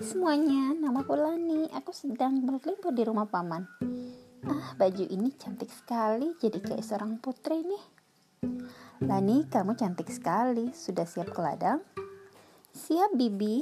Hai semuanya, nama aku Lani. Aku sedang berlibur di rumah paman. Ah, baju ini cantik sekali, jadi kayak seorang putri nih. Lani, kamu cantik sekali. Sudah siap ke ladang? Siap, Bibi.